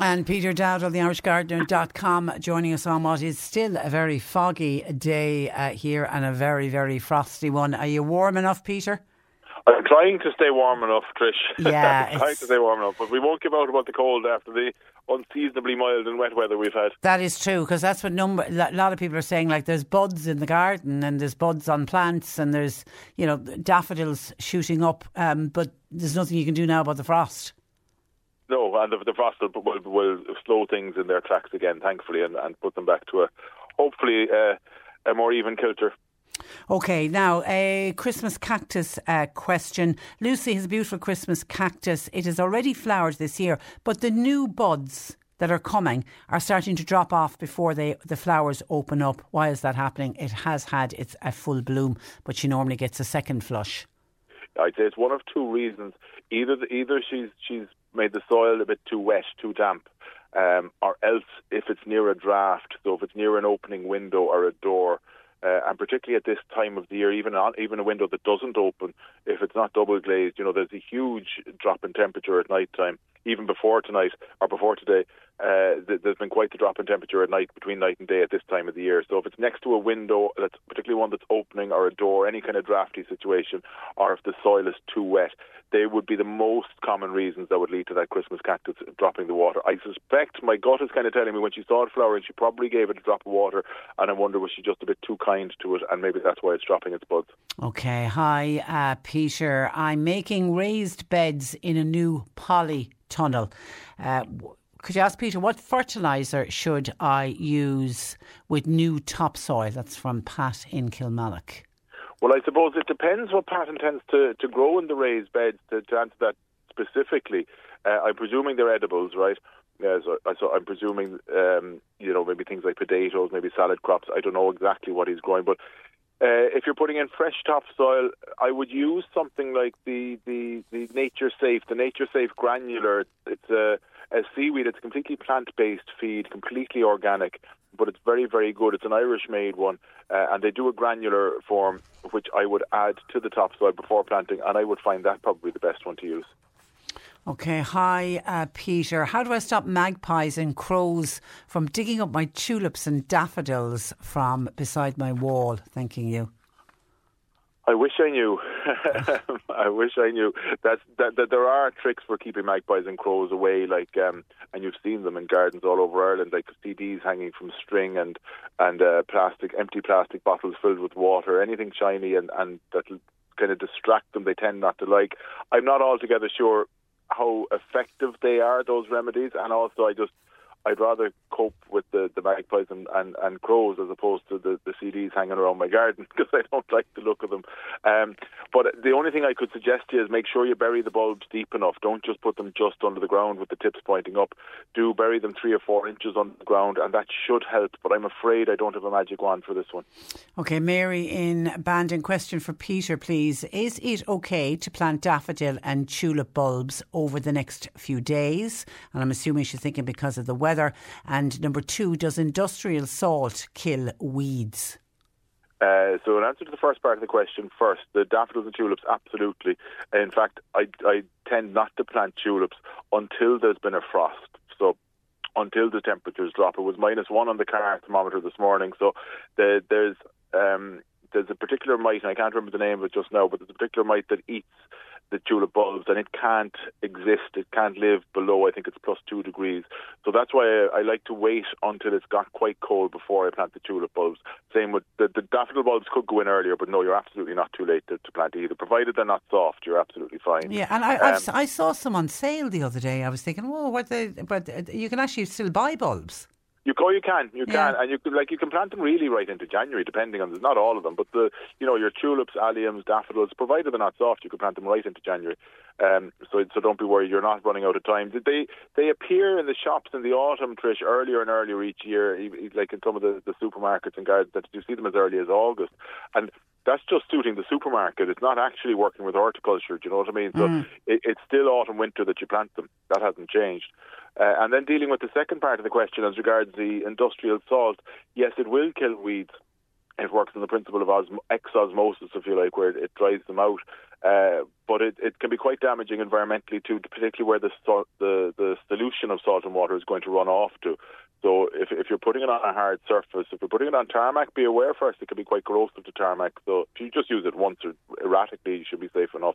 And Peter Dowd of the IrishGardener.com joining us on what is still a very foggy day uh, here and a very, very frosty one. Are you warm enough, Peter? I'm trying to stay warm enough, Trish. Yeah, I'm trying to stay warm enough, but we won't give out about the cold after the unseasonably mild and wet weather we've had. That is true because that's what number a lot of people are saying. Like there's buds in the garden and there's buds on plants and there's you know daffodils shooting up, um, but there's nothing you can do now about the frost. And the, the frost will, will, will, slow things in their tracks again, thankfully, and, and put them back to a hopefully uh, a more even kilter. Okay, now a Christmas cactus uh, question. Lucy has a beautiful Christmas cactus. It has already flowered this year, but the new buds that are coming are starting to drop off before they, the flowers open up. Why is that happening? It has had its a full bloom, but she normally gets a second flush. I'd say it's one of two reasons. Either either she's she's made the soil a bit too wet, too damp, um, or else if it's near a draft, so if it's near an opening window or a door, uh, and particularly at this time of the year, even on, even a window that doesn't open, if it's not double glazed, you know, there's a huge drop in temperature at night time. Even before tonight or before today, uh, th- there's been quite the drop in temperature at night between night and day at this time of the year. So if it's next to a window, that's particularly one that's opening or a door, any kind of drafty situation, or if the soil is too wet, they would be the most common reasons that would lead to that Christmas cactus dropping the water. I suspect my gut is kind of telling me when she saw it flowering, she probably gave it a drop of water, and I wonder was she just a bit too kind to it, and maybe that's why it's dropping its buds. Okay, hi, uh, Peter. I'm making raised beds in a new poly tunnel. Uh, could you ask Peter what fertiliser should I use with new topsoil? That's from Pat in Kilmallock. Well, I suppose it depends what Pat intends to, to grow in the raised beds. To, to answer that specifically, uh, I'm presuming they're edibles, right? Yeah, so, so I'm presuming, um, you know, maybe things like potatoes, maybe salad crops. I don't know exactly what he's growing, but uh, if you're putting in fresh topsoil, I would use something like the the, the Nature Safe, the Nature Safe granular. It's a, a seaweed. It's completely plant based feed, completely organic, but it's very very good. It's an Irish made one, uh, and they do a granular form, which I would add to the topsoil before planting, and I would find that probably the best one to use. Okay, hi, uh, Peter. How do I stop magpies and crows from digging up my tulips and daffodils from beside my wall? Thanking you. I wish I knew. I wish I knew that, that that there are tricks for keeping magpies and crows away. Like, um, and you've seen them in gardens all over Ireland, like CDs hanging from string and and uh, plastic, empty plastic bottles filled with water, anything shiny and and that'll kind of distract them. They tend not to like. I'm not altogether sure how effective they are those remedies, and also I just I'd rather cope with the, the magpies and, and, and crows as opposed to the, the CDs hanging around my garden because I don't like the look of them. Um, but the only thing I could suggest to you is make sure you bury the bulbs deep enough. Don't just put them just under the ground with the tips pointing up. Do bury them three or four inches under the ground, and that should help. But I'm afraid I don't have a magic wand for this one. Okay, Mary in Bandon, question for Peter, please. Is it okay to plant daffodil and tulip bulbs over the next few days? And I'm assuming she's thinking because of the weather weather? And number two, does industrial salt kill weeds? Uh, so, in answer to the first part of the question, first, the daffodils and tulips, absolutely. In fact, I, I tend not to plant tulips until there's been a frost. So, until the temperatures drop. It was minus one on the car thermometer this morning. So, the, there's um, there's a particular mite, and I can't remember the name of it just now, but there's a particular mite that eats the tulip bulbs, and it can't exist. It can't live below. I think it's plus two degrees. So that's why I, I like to wait until it's got quite cold before I plant the tulip bulbs. Same with the, the daffodil bulbs could go in earlier, but no, you're absolutely not too late to, to plant either. Provided they're not soft, you're absolutely fine. Yeah, and I um, I saw some on sale the other day. I was thinking, oh, what the, but you can actually still buy bulbs. You go, you can, you Yeah. can, and you can like you can plant them really right into January, depending on not all of them, but the you know your tulips, alliums, daffodils, provided they're not soft, you can plant them right into January. Um, so so don't be worried, you're not running out of time. They they appear in the shops in the autumn, Trish, earlier and earlier each year, like in some of the, the supermarkets and gardens. That you see them as early as August, and that's just suiting the supermarket. It's not actually working with horticulture. Do you know what I mean? So it, it's still autumn, winter that you plant them. That hasn't changed. Uh, and then dealing with the second part of the question as regards the industrial salt, yes, it will kill weeds. It works on the principle of osm- exosmosis, if you like, where it, it dries them out. Uh, but it, it can be quite damaging environmentally too, particularly where the, salt, the the solution of salt and water is going to run off to. So if if you're putting it on a hard surface, if you're putting it on tarmac, be aware first it can be quite corrosive to tarmac. So if you just use it once or erratically, you should be safe enough.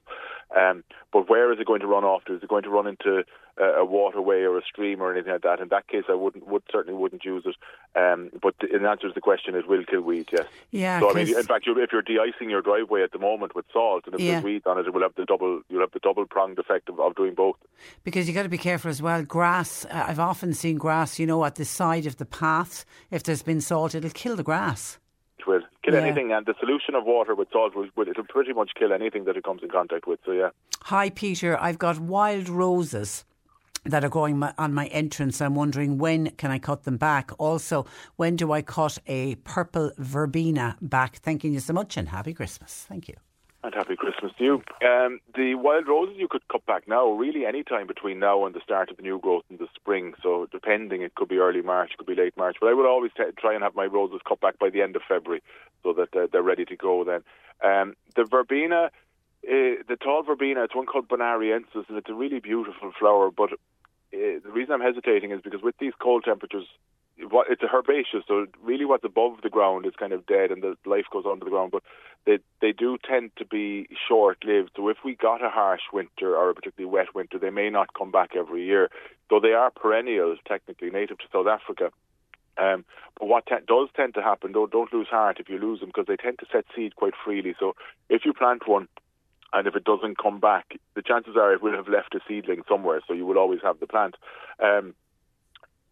Um, but where is it going to run off to? Is it going to run into a, a waterway or a stream or anything like that? In that case, I wouldn't would certainly wouldn't use it. Um, but in answer to the question, it will kill weeds. Yes. Yeah, So I mean, in fact, if you're de-icing your driveway at the moment with salt, and if Yeah. there's weeds on it, it will have the double you'll have the double pronged effect of, of doing both. Because you have got to be careful as well. Grass, I've often seen grass, you know, at the side of the path. If there's been salt, it'll kill the grass. It will kill Yeah. anything, and the solution of water with salt will, will it'll pretty much kill anything that it comes in contact with. So yeah. Hi, Peter. I've got wild roses that are growing my, on my entrance. I'm wondering when can I cut them back? Also, when do I cut a purple verbena back? Thanking you so much and happy Christmas. Thank you. And happy Christmas to you. Um, the wild roses you could cut back now, really any time between now and the start of the new growth in the spring. So depending, it could be early March, it could be late March. But I would always t- try and have my roses cut back by the end of February so that uh, they're ready to go then. Um, the verbena, uh, the tall verbena, it's one called Bonariensis, and it's a really beautiful flower. But uh, the reason I'm hesitating is because with these cold temperatures, what it's a herbaceous, so really what's above the ground is kind of dead, and the life goes under the ground. But they they do tend to be short lived. So if we got a harsh winter or a particularly wet winter, they may not come back every year. Though they are perennials, technically native to South Africa. Um, but what te- does tend to happen, don't don't lose heart if you lose them because they tend to set seed quite freely. So if you plant one and if it doesn't come back, the chances are it will have left a seedling somewhere. So you will always have the plant. Um,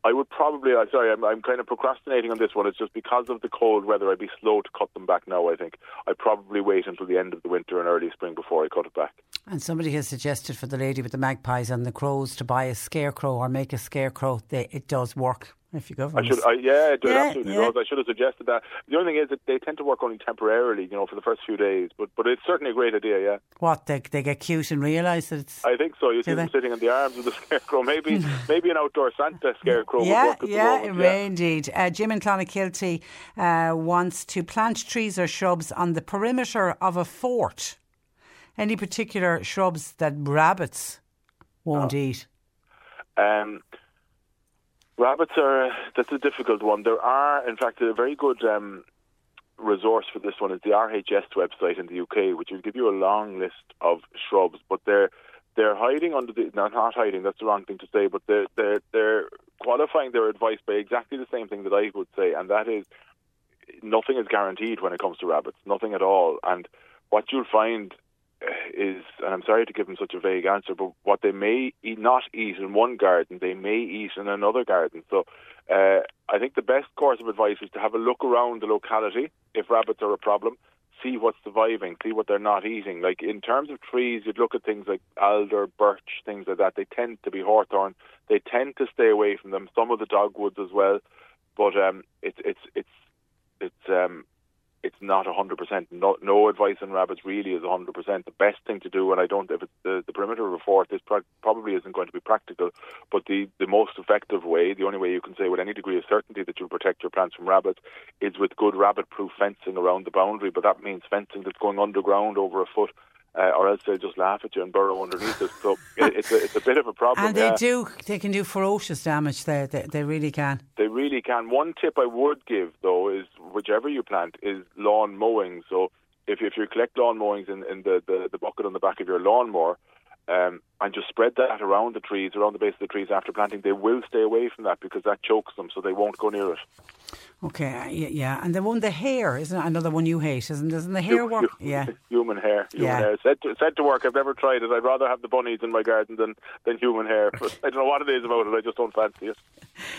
I would probably, I'm sorry, I'm, I'm kind of procrastinating on this one. It's just because of the cold weather, I'd be slow to cut them back now, I think. I'd probably wait until the end of the winter and early spring before I cut it back. And somebody has suggested for the lady with the magpies and the crows to buy a scarecrow or make a scarecrow. They, it does work if you go for I should. I, yeah, it Yeah, absolutely yeah. does. I should have suggested that. The only thing is that they tend to work only temporarily, you know, for the first few days. But but it's certainly a great idea, yeah. What, they, they get cute and realise that it's. I think so. You see Do them sitting in the arms of the scarecrow. Maybe maybe an outdoor Santa scarecrow would yeah, work at the yeah, moment. yeah, indeed. Uh, Jim in Clonakilty uh, wants to plant trees or shrubs on the perimeter of a fort. Any particular shrubs that rabbits won't eat? Um, rabbits are that's a difficult one. There are, in fact, a very good um, resource for this one is the RHS website in the UK, which will give you a long list of shrubs, but they're they're hiding under the no, not hiding. That's the wrong thing to say, but they're they're they're qualifying their advice by exactly the same thing that I would say, and that is nothing is guaranteed when it comes to rabbits, nothing at all. And what you'll find is, and I'm sorry to give them such a vague answer, but what they may eat, not eat in one garden, they may eat in another garden. So uh, I think the best course of advice is to have a look around the locality if rabbits are a problem. See what's surviving, see what they're not eating. Like in terms of trees, you'd look at things like alder, birch, things like that. They tend to be hawthorn. They tend to stay away from them. Some of the dogwoods as well, but um, it's it's it's it's um, it's not a hundred percent. No, no advice on rabbits really is a hundred percent. The best thing to do, and I don't if it's the, the perimeter of a fort, this pro- probably isn't going to be practical. But the the most effective way, the only way you can say with any degree of certainty that you'll protect your plants from rabbits, is with good rabbit-proof fencing around the boundary. But that means fencing that's going underground over a foot. Uh, or else they'll just laugh at you and burrow underneath it. So it, it's a it's a bit of a problem. And they yeah. do, they can do ferocious damage there. They, they really can. They really can. One tip I would give though is whichever you plant is lawn mowing. So if if you collect lawn mowings in, in the, the the bucket on the back of your lawnmower, um, and just spread that around the trees, around the base of the trees after planting, they will stay away from that because that chokes them, so they won't go near it. Okay, uh, yeah, and the one the hair isn't it another one you hate, isn't doesn't the hair work? yeah, human hair, human yeah. hair. Said to, said to work. I've never tried it. I'd rather have the bunnies in my garden than than human hair. But I don't know what it is about it. I just don't fancy it.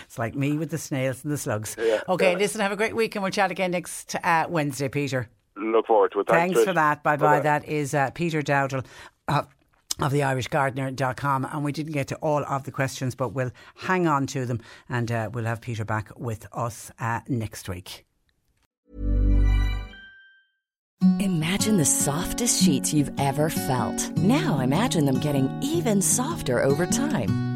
It's like me with the snails and the slugs. Yeah, okay, yeah. listen. Have a great week, and we'll chat again next uh, Wednesday, Peter. Look forward to it. Thanks, Thanks for that. Bye bye. That is uh, Peter Dowdall. Uh, of the irishgardener.com and we didn't get to all of the questions but we'll hang on to them and uh, we'll have Peter back with us uh, next week. Imagine the softest sheets you've ever felt. Now imagine them getting even softer over time.